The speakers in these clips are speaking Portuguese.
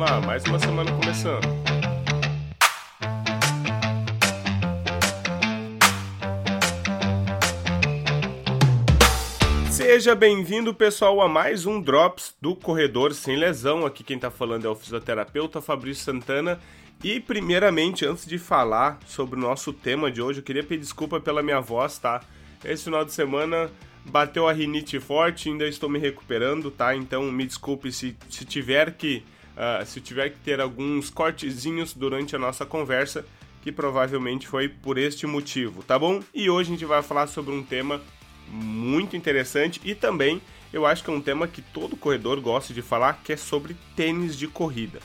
lá, mais uma semana começando. Seja bem-vindo, pessoal, a mais um Drops do Corredor Sem Lesão. Aqui quem tá falando é o fisioterapeuta Fabrício Santana. E, primeiramente, antes de falar sobre o nosso tema de hoje, eu queria pedir desculpa pela minha voz, tá? Esse final de semana bateu a rinite forte, ainda estou me recuperando, tá? Então me desculpe se, se tiver que uh, se tiver que ter alguns cortezinhos durante a nossa conversa, que provavelmente foi por este motivo, tá bom? E hoje a gente vai falar sobre um tema muito interessante e também eu acho que é um tema que todo corredor gosta de falar, que é sobre tênis de corrida.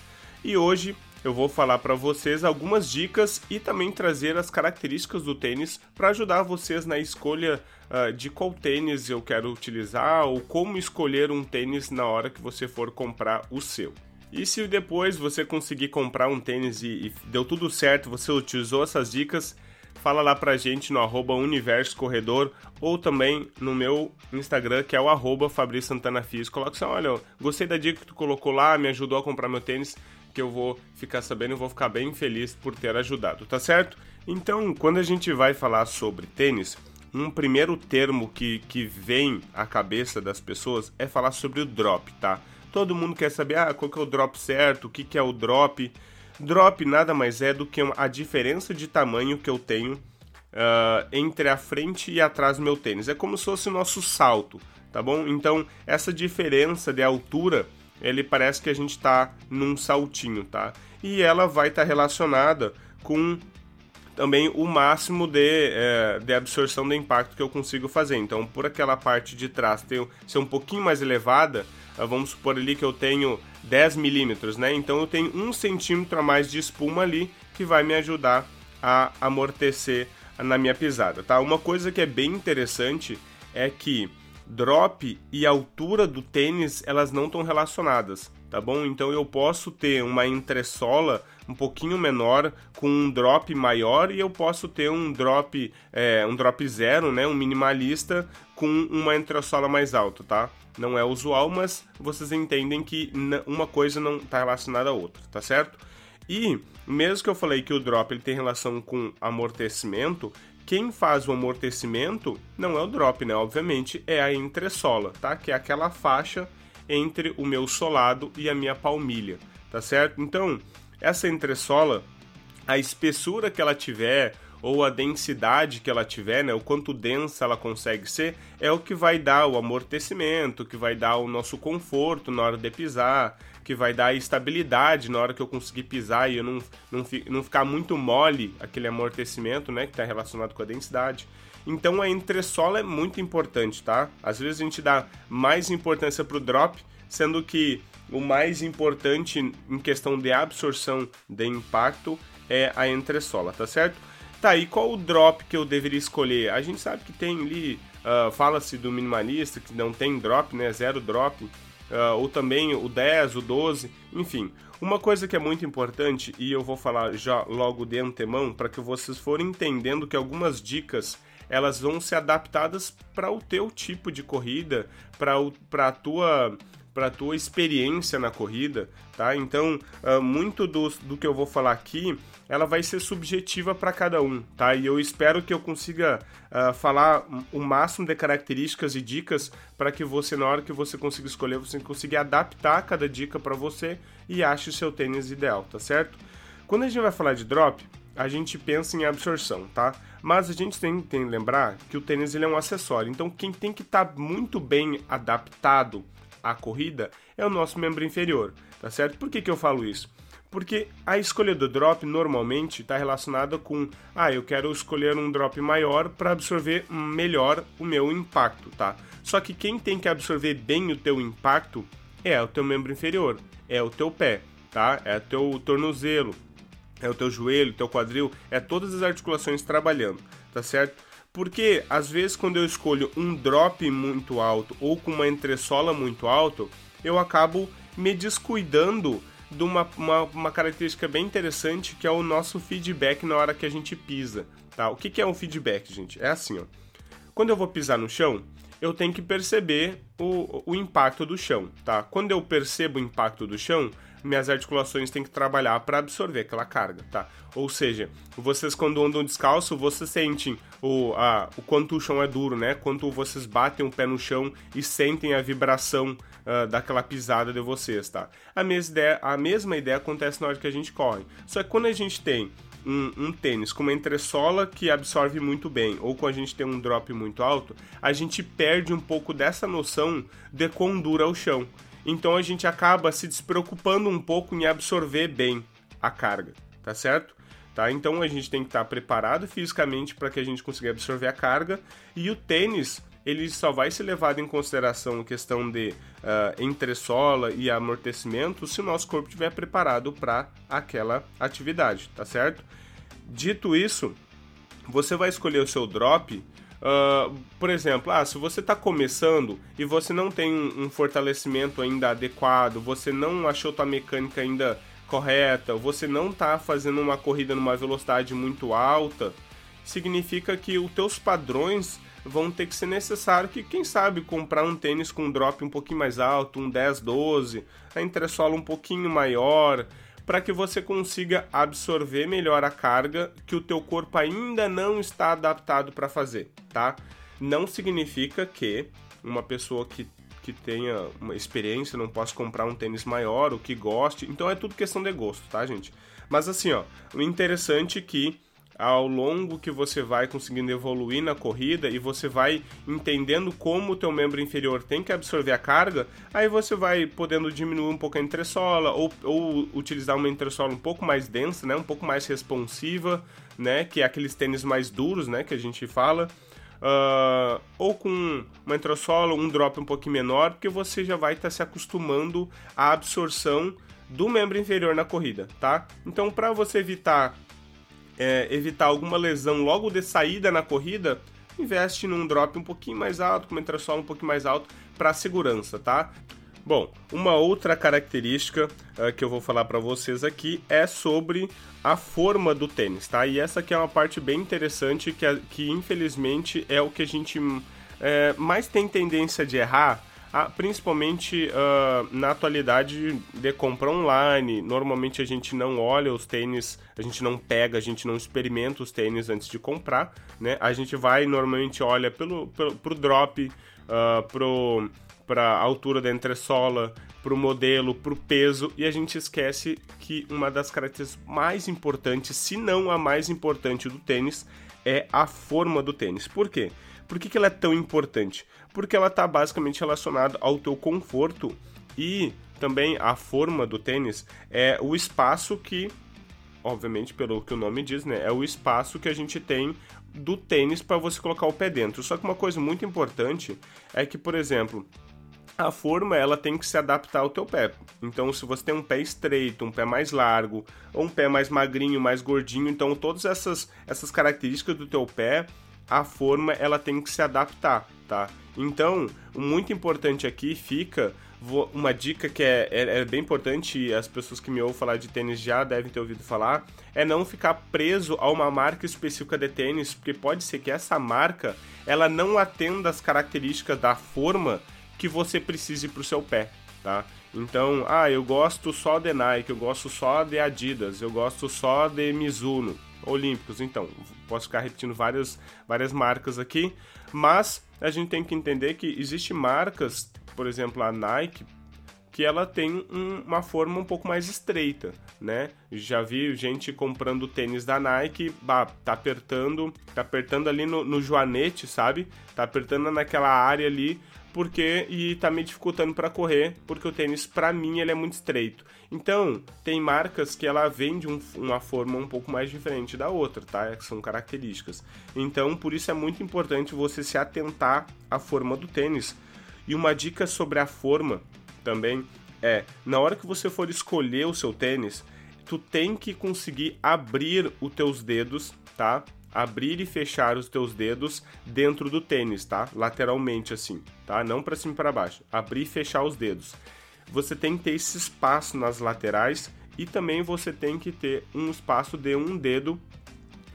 E hoje eu vou falar para vocês algumas dicas e também trazer as características do tênis para ajudar vocês na escolha uh, de qual tênis eu quero utilizar ou como escolher um tênis na hora que você for comprar o seu. E se depois você conseguir comprar um tênis e, e deu tudo certo, você utilizou essas dicas, fala lá pra gente no arroba Universo Corredor ou também no meu Instagram, que é o arroba Fabrício Santana Fiz. Coloca assim, olha, gostei da dica que tu colocou lá, me ajudou a comprar meu tênis, que eu vou ficar sabendo e vou ficar bem feliz por ter ajudado, tá certo? Então, quando a gente vai falar sobre tênis, um primeiro termo que, que vem à cabeça das pessoas é falar sobre o drop, tá? Todo mundo quer saber, ah, qual que é o drop certo, o que, que é o drop... Drop nada mais é do que a diferença de tamanho que eu tenho uh, entre a frente e atrás do meu tênis. É como se fosse o nosso salto, tá bom? Então, essa diferença de altura, ele parece que a gente está num saltinho, tá? E ela vai estar tá relacionada com também o máximo de, é, de absorção de impacto que eu consigo fazer. Então, por aquela parte de trás ter, ser um pouquinho mais elevada, vamos supor ali que eu tenho 10 milímetros, né? Então eu tenho um centímetro a mais de espuma ali que vai me ajudar a amortecer na minha pisada, tá? Uma coisa que é bem interessante é que drop e altura do tênis elas não estão relacionadas, tá bom? Então eu posso ter uma entressola um pouquinho menor com um drop maior e eu posso ter um drop é, um drop zero, né? Um minimalista com uma entressola mais alta, tá? Não é usual, mas vocês entendem que uma coisa não está relacionada à outra, tá certo? E mesmo que eu falei que o drop ele tem relação com amortecimento, quem faz o amortecimento não é o drop, né? Obviamente é a entressola, tá? Que é aquela faixa entre o meu solado e a minha palmilha, tá certo? Então, essa entressola, a espessura que ela tiver, ou a densidade que ela tiver, né, o quanto densa ela consegue ser, é o que vai dar o amortecimento, que vai dar o nosso conforto na hora de pisar, que vai dar a estabilidade na hora que eu conseguir pisar e eu não, não, não ficar muito mole aquele amortecimento, né, que está relacionado com a densidade. Então a entressola é muito importante, tá? Às vezes a gente dá mais importância para o drop, sendo que o mais importante em questão de absorção de impacto é a entressola, tá certo? Tá, e qual o drop que eu deveria escolher? A gente sabe que tem ali, uh, fala-se do minimalista, que não tem drop, né? Zero drop. Uh, ou também o 10, o 12, enfim. Uma coisa que é muito importante, e eu vou falar já logo de antemão, para que vocês forem entendendo que algumas dicas elas vão ser adaptadas para o teu tipo de corrida, para a tua para tua experiência na corrida, tá? Então, uh, muito do, do que eu vou falar aqui, ela vai ser subjetiva para cada um, tá? E eu espero que eu consiga uh, falar o máximo de características e dicas para que você, na hora que você consiga escolher, você consiga adaptar cada dica para você e ache o seu tênis ideal, tá certo? Quando a gente vai falar de drop, a gente pensa em absorção, tá? Mas a gente tem, que lembrar que o tênis ele é um acessório, então quem tem que estar tá muito bem adaptado a corrida é o nosso membro inferior, tá certo? Por que, que eu falo isso? Porque a escolha do drop normalmente está relacionada com, ah, eu quero escolher um drop maior para absorver melhor o meu impacto, tá? Só que quem tem que absorver bem o teu impacto é o teu membro inferior, é o teu pé, tá? É o teu tornozelo, é o teu joelho, teu quadril, é todas as articulações trabalhando, tá certo? Porque às vezes quando eu escolho um drop muito alto ou com uma entressola muito alto, eu acabo me descuidando de uma, uma, uma, característica bem interessante que é o nosso feedback na hora que a gente pisa. Tá? O que, que é um feedback, gente? É assim, ó. Quando eu vou pisar no chão, eu tenho que perceber o, o impacto do chão, tá? Quando eu percebo o impacto do chão, minhas articulações têm que trabalhar para absorver aquela carga, tá? Ou seja, vocês quando andam descalço, vocês sentem o, a, o quanto o chão é duro, né? Quanto vocês batem o pé no chão e sentem a vibração uh, daquela pisada de vocês, tá? A mesma, ideia, a mesma ideia acontece na hora que a gente corre. Só que quando a gente tem um, um, tênis com uma entressola que absorve muito bem, ou quando a gente tem um drop muito alto, a gente perde um pouco dessa noção de quão duro é o chão. Então a gente acaba se despreocupando um pouco em absorver bem a carga, tá certo? Tá? Então a gente tem que estar preparado fisicamente para que a gente consiga absorver a carga e o tênis ele só vai ser levado em consideração a questão de uh, entressola e amortecimento se o nosso corpo estiver preparado para aquela atividade, tá certo? Dito isso, você vai escolher o seu drop. Uh, por exemplo, ah, se você está começando e você não tem um fortalecimento ainda adequado, você não achou tua mecânica ainda correta, você não está fazendo uma corrida numa velocidade muito alta, significa que os teus padrões vão ter que ser necessário que, quem sabe, comprar um tênis com um drop um pouquinho mais alto, um 10, 12, a entressola um pouquinho maior, para que você consiga absorver melhor a carga que o teu corpo ainda não está adaptado para fazer, tá? Não significa que uma pessoa que, que tenha uma experiência não possa comprar um tênis maior, o que goste, então é tudo questão de gosto, tá, gente? Mas assim, ó, o interessante é que ao longo que você vai conseguindo evoluir na corrida e você vai entendendo como o teu membro inferior tem que absorver a carga, aí você vai podendo diminuir um pouco a entressola ou, ou utilizar uma entressola um pouco mais densa, né, um pouco mais responsiva, né, que é aqueles tênis mais duros, né, que a gente fala. Uh, ou com uma entressola, um drop um pouquinho menor, porque você já vai estar tá se acostumando à absorção do membro inferior na corrida, tá? Então, para você evitar é, evitar alguma lesão logo de saída na corrida, investe num drop um pouquinho mais alto, com uma entressola um pouquinho mais alto para segurança, tá? Bom, uma outra característica uh, que eu vou falar para vocês aqui é sobre a forma do tênis, tá? E essa aqui é uma parte bem interessante que, que infelizmente é o que a gente é, mais tem tendência de errar principalmente uh, na atualidade de compra online. Normalmente a gente não olha os tênis, a gente não pega, a gente não experimenta os tênis antes de comprar, né? A gente vai normalmente olha pelo, pelo pro drop, uh, pro para altura da entressola, para o modelo, para o peso, e a gente esquece que uma das características mais importantes, se não a mais importante do tênis, é a forma do tênis. Por quê? Por que, que ela é tão importante? Porque ela está basicamente relacionada ao teu conforto e também a forma do tênis é o espaço que, obviamente, pelo que o nome diz, né, é o espaço que a gente tem do tênis para você colocar o pé dentro. Só que uma coisa muito importante é que, por exemplo, a forma ela tem que se adaptar ao teu pé. Então, se você tem um pé estreito, um pé mais largo, ou um pé mais magrinho, mais gordinho, então todas essas, essas características do teu pé a forma ela tem que se adaptar, tá? Então, muito importante aqui fica uma dica que é, é, é, bem importante as pessoas que me ouvem falar de tênis já devem ter ouvido falar, é não ficar preso a uma marca específica de tênis, porque pode ser que essa marca ela não atenda as características da forma que você precise para o seu pé, tá? Então, ah, eu gosto só de Nike, eu gosto só de Adidas, eu gosto só de Mizuno olímpicos. Então, posso ficar repetindo várias, várias marcas aqui, mas a gente tem que entender que existem marcas, por exemplo, a Nike, que ela tem um, uma forma um pouco mais estreita, né? Já vi gente comprando tênis da Nike, bah, tá apertando, tá apertando ali no, no joanete, sabe? Tá apertando naquela área ali porque e tá me dificultando para correr, porque o tênis para mim ele é muito estreito. Então, tem marcas que ela vende um, uma forma um pouco mais diferente da outra, tá? Que são características. Então, por isso é muito importante você se atentar à forma do tênis. E uma dica sobre a forma também é, na hora que você for escolher o seu tênis, tu tem que conseguir abrir os teus dedos, tá? Abrir e fechar os teus dedos dentro do tênis, tá? Lateralmente assim, tá? Não para cima e para baixo. Abrir e fechar os dedos. Você tem que ter esse espaço nas laterais e também você tem que ter um espaço de um dedo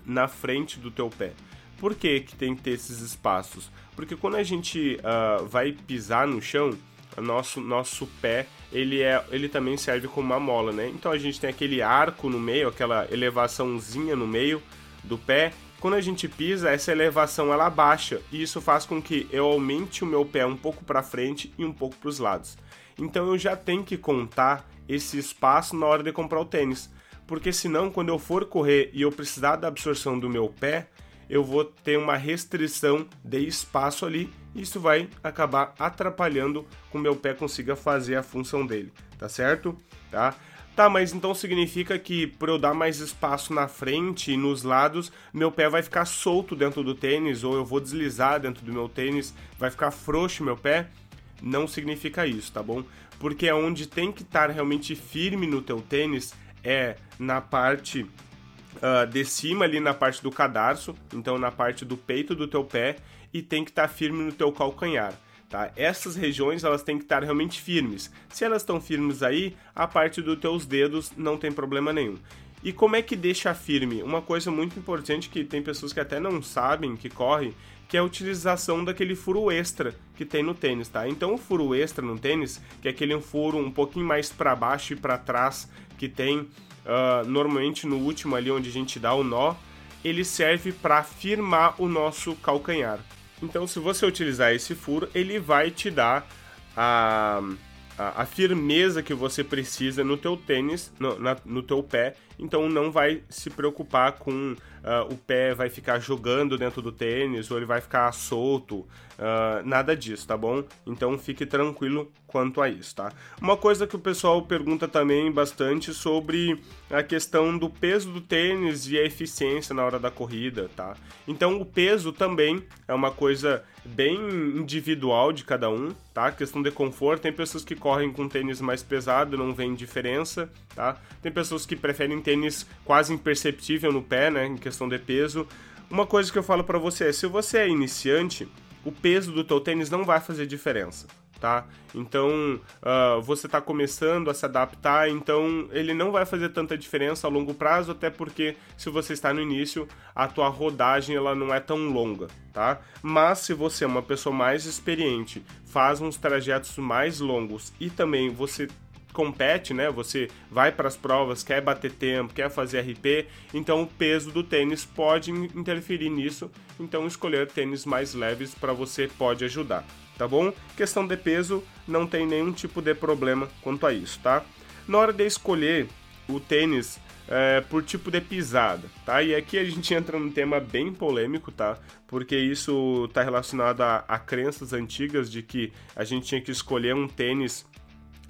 na frente do teu pé. Por que, que tem que ter esses espaços? Porque quando a gente uh, vai pisar no chão, nosso, nosso pé ele, é, ele também serve como uma mola, né? Então a gente tem aquele arco no meio, aquela elevaçãozinha no meio do pé. Quando a gente pisa, essa elevação ela baixa e isso faz com que eu aumente o meu pé um pouco para frente e um pouco para os lados. Então eu já tenho que contar esse espaço na hora de comprar o tênis, porque senão quando eu for correr e eu precisar da absorção do meu pé, eu vou ter uma restrição de espaço ali e isso vai acabar atrapalhando com o meu pé consiga fazer a função dele, tá certo? Tá? Tá, mas então significa que por eu dar mais espaço na frente e nos lados, meu pé vai ficar solto dentro do tênis ou eu vou deslizar dentro do meu tênis, vai ficar frouxo meu pé? Não significa isso, tá bom? Porque é onde tem que estar realmente firme no teu tênis é na parte uh, de cima ali na parte do cadarço, então na parte do peito do teu pé e tem que estar firme no teu calcanhar. Tá? Essas regiões elas têm que estar realmente firmes. Se elas estão firmes aí, a parte dos teus dedos não tem problema nenhum. E como é que deixa firme? Uma coisa muito importante que tem pessoas que até não sabem que corre, que é a utilização daquele furo extra que tem no tênis, tá? Então o furo extra no tênis, que é aquele furo um pouquinho mais para baixo e para trás que tem uh, normalmente no último ali onde a gente dá o nó, ele serve para firmar o nosso calcanhar. Então, se você utilizar esse furo, ele vai te dar a, a, a firmeza que você precisa no teu tênis, no, na, no teu pé. Então, não vai se preocupar com uh, o pé vai ficar jogando dentro do tênis ou ele vai ficar solto, uh, nada disso, tá bom? Então fique tranquilo quanto a isso, tá? Uma coisa que o pessoal pergunta também bastante sobre a questão do peso do tênis e a eficiência na hora da corrida, tá? Então o peso também é uma coisa bem individual de cada um, tá? Questão de conforto, tem pessoas que correm com tênis mais pesado, não vem diferença, tá? Tem pessoas que preferem tênis quase imperceptível no pé, né, em questão de peso. Uma coisa que eu falo para você é, se você é iniciante, o peso do teu tênis não vai fazer diferença, tá? Então, uh, você está começando a se adaptar, então ele não vai fazer tanta diferença a longo prazo, até porque se você está no início, a tua rodagem ela não é tão longa, tá? Mas se você é uma pessoa mais experiente, faz uns trajetos mais longos e também você compete, né? Você vai para as provas, quer bater tempo, quer fazer RP, então o peso do tênis pode interferir nisso. Então escolher tênis mais leves para você pode ajudar, tá bom? Questão de peso não tem nenhum tipo de problema quanto a isso, tá? Na hora de escolher o tênis é, por tipo de pisada, tá? E aqui a gente entra num tema bem polêmico, tá? Porque isso está relacionado a, a crenças antigas de que a gente tinha que escolher um tênis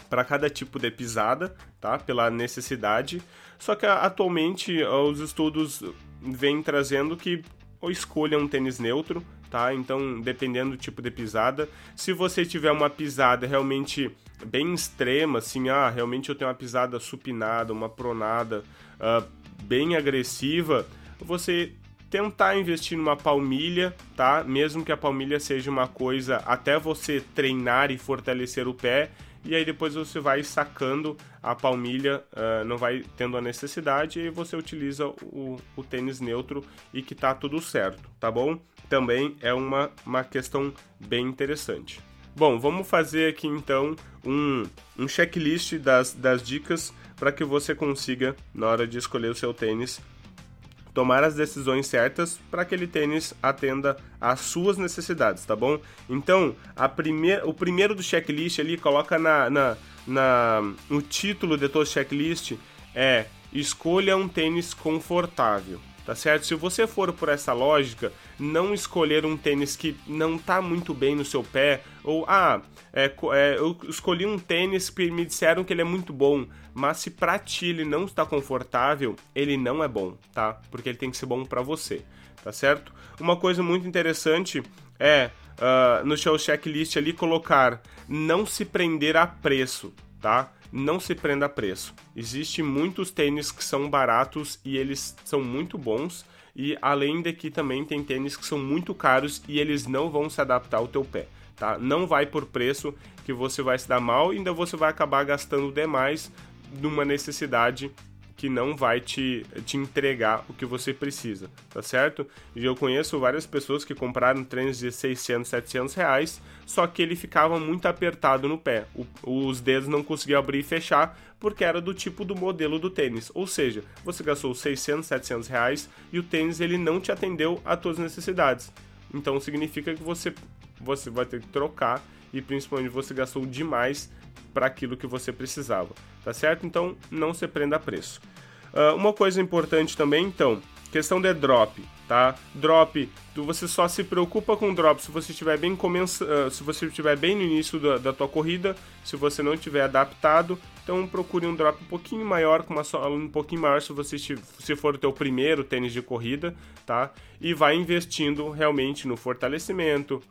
para cada tipo de pisada, tá? Pela necessidade. Só que atualmente os estudos vêm trazendo que ou escolha um tênis neutro, tá? Então, dependendo do tipo de pisada, se você tiver uma pisada realmente bem extrema, assim, ah, realmente eu tenho uma pisada supinada, uma pronada uh, bem agressiva, você tentar investir numa palmilha, tá? Mesmo que a palmilha seja uma coisa até você treinar e fortalecer o pé, e aí depois você vai sacando a palmilha, uh, não vai tendo a necessidade, e você utiliza o, o tênis neutro e que tá tudo certo, tá bom? Também é uma, uma questão bem interessante. Bom, vamos fazer aqui então um, um checklist das, das dicas para que você consiga, na hora de escolher o seu tênis, tomar as decisões certas para que aquele tênis atenda às suas necessidades, tá bom? Então, a primeir, o primeiro do checklist ali, coloca na, na, na, no título de todo checklist, é escolha um tênis confortável tá certo? Se você for por essa lógica, não escolher um tênis que não tá muito bem no seu pé, ou ah, é, é, eu escolhi um tênis que me disseram que ele é muito bom, mas se pra ti ele não está confortável, ele não é bom, tá? Porque ele tem que ser bom para você, tá certo? Uma coisa muito interessante é uh, no seu checklist ali colocar não se prender a preço, tá? Não se prenda a preço. Existem muitos tênis que são baratos e eles são muito bons. E além de que também tem tênis que são muito caros e eles não vão se adaptar ao teu pé. Tá? Não vai por preço que você vai se dar mal e ainda você vai acabar gastando demais numa necessidade que não vai te, te entregar o que você precisa, tá certo? E eu conheço várias pessoas que compraram tênis de 600, 700 reais, só que ele ficava muito apertado no pé. O, os dedos não conseguiam abrir e fechar porque era do tipo do modelo do tênis. Ou seja, você gastou 600, 700 reais e o tênis ele não te atendeu a suas necessidades. Então significa que você, você vai ter que trocar e principalmente você gastou demais para aquilo que você precisava, tá certo? Então não se prenda a preço. Uh, uma coisa importante também, então, questão de drop, tá? Drop, você só se preocupa com drop se você estiver bem começa, uh, se você estiver bem no início da, da tua corrida, se você não estiver adaptado, então procure um drop um pouquinho maior, com uma sola um pouquinho maior se você se for o teu primeiro tênis de corrida, tá? E vai investindo realmente no fortalecimento,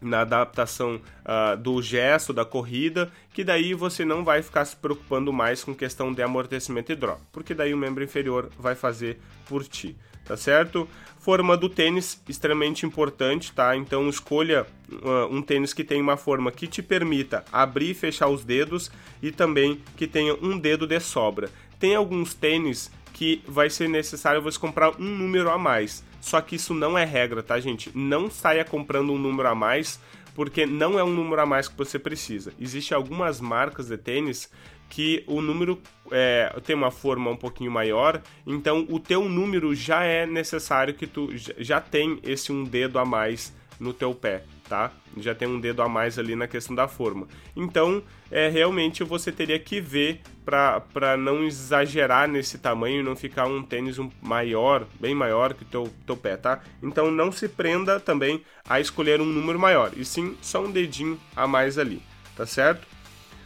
na adaptação uh, do gesto da corrida, que daí você não vai ficar se preocupando mais com questão de amortecimento e drop, porque daí o membro inferior vai fazer por ti, tá certo? Forma do tênis extremamente importante, tá? Então escolha uh, um tênis que tenha uma forma que te permita abrir e fechar os dedos e também que tenha um dedo de sobra. Tem alguns tênis que vai ser necessário você comprar um número a mais. Só que isso não é regra, tá, gente? Não saia comprando um número a mais, porque não é um número a mais que você precisa. Existem algumas marcas de tênis que o número é, tem uma forma um pouquinho maior, então o teu número já é necessário que tu já tem esse um dedo a mais no teu pé tá? Já tem um dedo a mais ali na questão da forma. Então, é realmente você teria que ver para não exagerar nesse tamanho e não ficar um tênis um maior, bem maior que o teu, teu pé, tá? Então não se prenda também a escolher um número maior, e sim só um dedinho a mais ali, tá certo?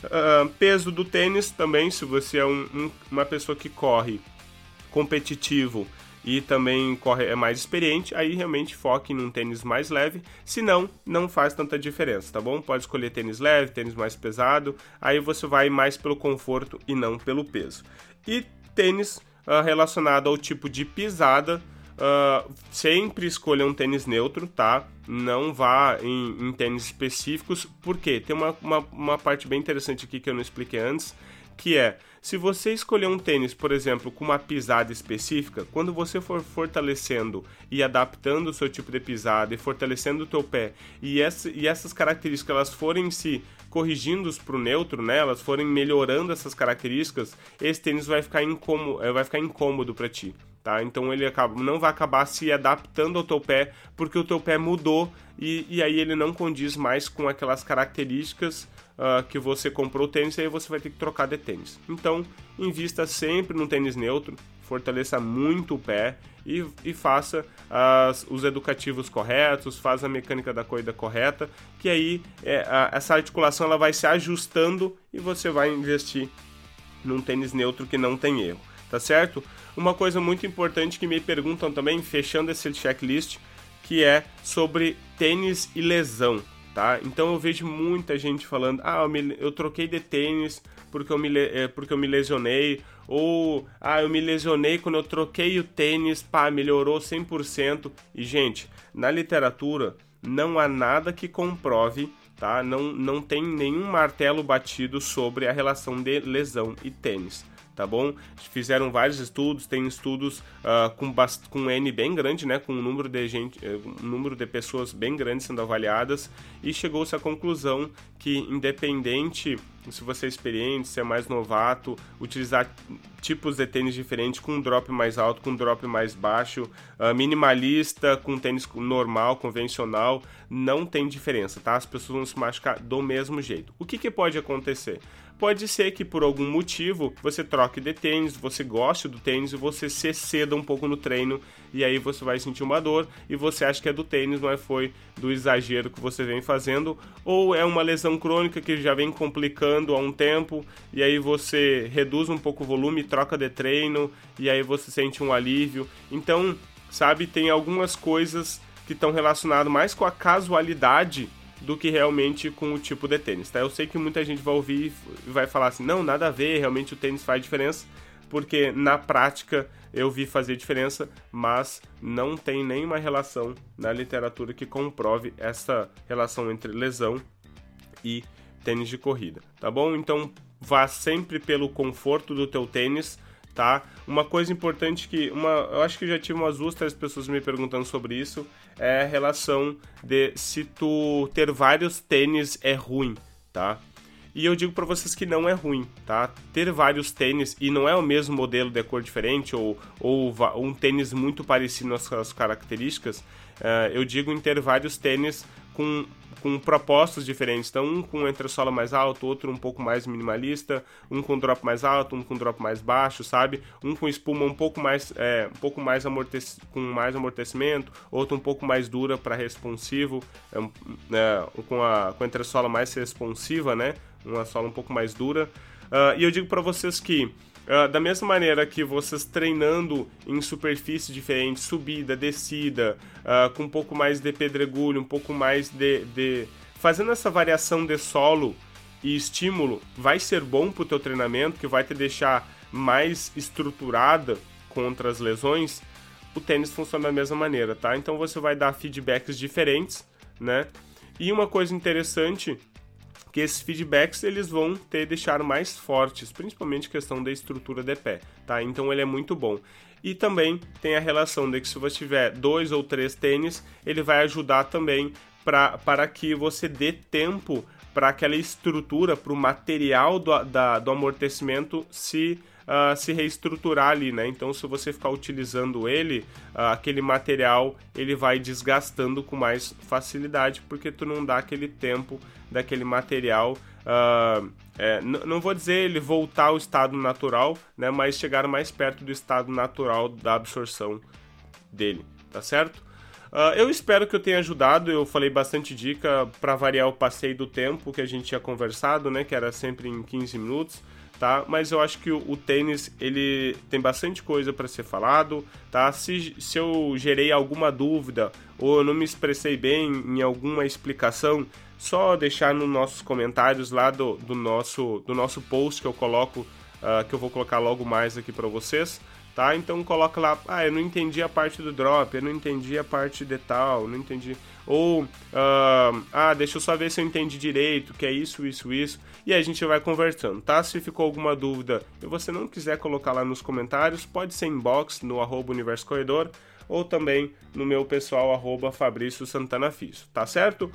Uh, peso do tênis também, se você é um, um, uma pessoa que corre competitivo e também corre, é mais experiente, aí realmente foque num tênis mais leve, senão não faz tanta diferença, tá bom? Pode escolher tênis leve, tênis mais pesado, aí você vai mais pelo conforto e não pelo peso. E tênis uh, relacionado ao tipo de pisada, uh, sempre escolha um tênis neutro, tá? Não vá em, em tênis específicos, porque tem uma, uma, uma parte bem interessante aqui que eu não expliquei antes, que é se você escolher um tênis, por exemplo, com uma pisada específica, quando você for fortalecendo e adaptando o seu tipo de pisada e fortalecendo o teu pé, e, essa, e essas características elas forem se corrigindo para o neutro, né, elas forem melhorando essas características, esse tênis vai ficar incômodo, eh, vai ficar incômodo para ti. Tá? Então ele acaba, não vai acabar se adaptando ao teu pé porque o teu pé mudou e, e aí ele não condiz mais com aquelas características uh, que você comprou o tênis e aí você vai ter que trocar de tênis. Então, invista sempre no tênis neutro, fortaleça muito o pé e, e faça as, os educativos corretos, faça a mecânica da corrida correta, que aí é, a, essa articulação ela vai se ajustando e você vai investir num tênis neutro que não tem erro, tá certo? Uma coisa muito importante que me perguntam também, fechando esse checklist, que é sobre tênis e lesão tá? Então eu vejo muita gente falando: ah, eu, me, eu troquei de tênis porque eu, me, é, porque eu me lesionei, ou ah, eu me lesionei quando eu troquei o tênis, pá, melhorou 100%. E, gente, na literatura não há nada que comprove, tá? Não, não tem nenhum martelo batido sobre a relação de lesão e tênis tá bom? Fizeram vários estudos, tem estudos uh, com, com N bem grande, né? Com um número de gente, eh, um número de pessoas bem grande sendo avaliadas e chegou-se à conclusão que independente se você é experiente, se é mais novato, utilizar tipos de tênis diferentes, com um drop mais alto, com um drop mais baixo, uh, minimalista, com tênis normal, convencional, não tem diferença, tá? As pessoas vão se machucar do mesmo jeito. O que, que pode acontecer? Pode ser que por algum motivo você troque de tênis, você goste do tênis e você se exceda um pouco no treino e aí você vai sentir uma dor e você acha que é do tênis, mas foi do exagero que você vem fazendo, ou é uma lesão crônica que já vem complicando há um tempo e aí você reduz um pouco o volume, troca de treino e aí você sente um alívio. Então, sabe, tem algumas coisas que estão relacionadas mais com a casualidade do que realmente com o tipo de tênis, tá? Eu sei que muita gente vai ouvir e vai falar assim, não, nada a ver, realmente o tênis faz diferença, porque na prática eu vi fazer diferença, mas não tem nenhuma relação na literatura que comprove essa relação entre lesão e tênis de corrida, tá bom? Então vá sempre pelo conforto do teu tênis, tá? Uma coisa importante que uma, eu acho que já tive umas duas, três pessoas me perguntando sobre isso, é a relação de se tu ter vários tênis é ruim, tá? E eu digo para vocês que não é ruim, tá? Ter vários tênis e não é o mesmo modelo de cor diferente ou, ou um tênis muito parecido nas suas características, uh, eu digo em ter vários tênis com com propostas diferentes. Então, um com entressola mais alto, outro um pouco mais minimalista, um com drop mais alto, um com drop mais baixo, sabe? Um com espuma um pouco mais, é, um pouco mais amortec com mais amortecimento, outro um pouco mais dura para responsivo, é, é, com a com a entressola mais responsiva, né? Uma sola um pouco mais dura. Uh, e eu digo para vocês que Uh, da mesma maneira que vocês treinando em superfícies diferentes, subida, descida, uh, com um pouco mais de pedregulho, um pouco mais de, de, fazendo essa variação de solo e estímulo, vai ser bom para o teu treinamento, que vai te deixar mais estruturada contra as lesões. O tênis funciona da mesma maneira, tá? Então você vai dar feedbacks diferentes, né? E uma coisa interessante que esses feedbacks eles vão ter deixar mais fortes, principalmente questão da estrutura de pé, tá? Então ele é muito bom. E também tem a relação de que se você tiver dois ou três tênis, ele vai ajudar também pra, para que você dê tempo para aquela estrutura, para o material do, da, do amortecimento se uh, se reestruturar ali, né? Então, se você ficar utilizando ele, uh, aquele material ele vai desgastando com mais facilidade, porque tu não dá aquele tempo daquele material. Uh, é, não vou dizer ele voltar ao estado natural, né? Mas chegar mais perto do estado natural da absorção dele, tá certo? Uh, eu espero que eu tenha ajudado. Eu falei bastante dica para variar o passeio do tempo que a gente tinha conversado, né? Que era sempre em 15 minutos tá? Mas eu acho que o, o tênis ele tem bastante coisa para ser falado, tá? Se, se eu gerei alguma dúvida ou eu não me expressei bem em alguma explicação, só deixar nos nossos comentários lá do, do, nosso, do nosso post que eu coloco, uh, que eu vou colocar logo mais aqui para vocês, tá? Então coloca lá, ah, eu não entendi a parte do drop, eu não entendi a parte de tal, não entendi. Ou, uh, ah, deixa eu só ver se eu entendi direito, que é isso, isso, isso. E a gente vai conversando, tá? Se ficou alguma dúvida e você não quiser colocar lá nos comentários, pode ser inbox no arroba Universo Corredor ou também no meu pessoal arroba Fabrício Santana Fiso, tá certo?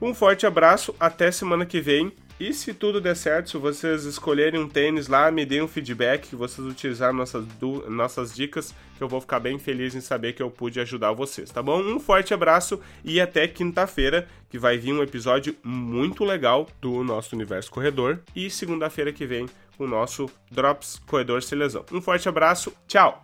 Um forte abraço, até semana que vem. E se tudo der certo, se vocês escolherem um tênis lá, me deem um feedback, que vocês utilizaram nossas, nossas dicas, que eu vou ficar bem feliz em saber que eu pude ajudar vocês, tá bom? Um forte abraço e até quinta-feira, que vai vir um episódio muito legal do nosso Universo Corredor. E segunda-feira que vem, o nosso Drops Corredor Sem Lesão. Um forte abraço, tchau!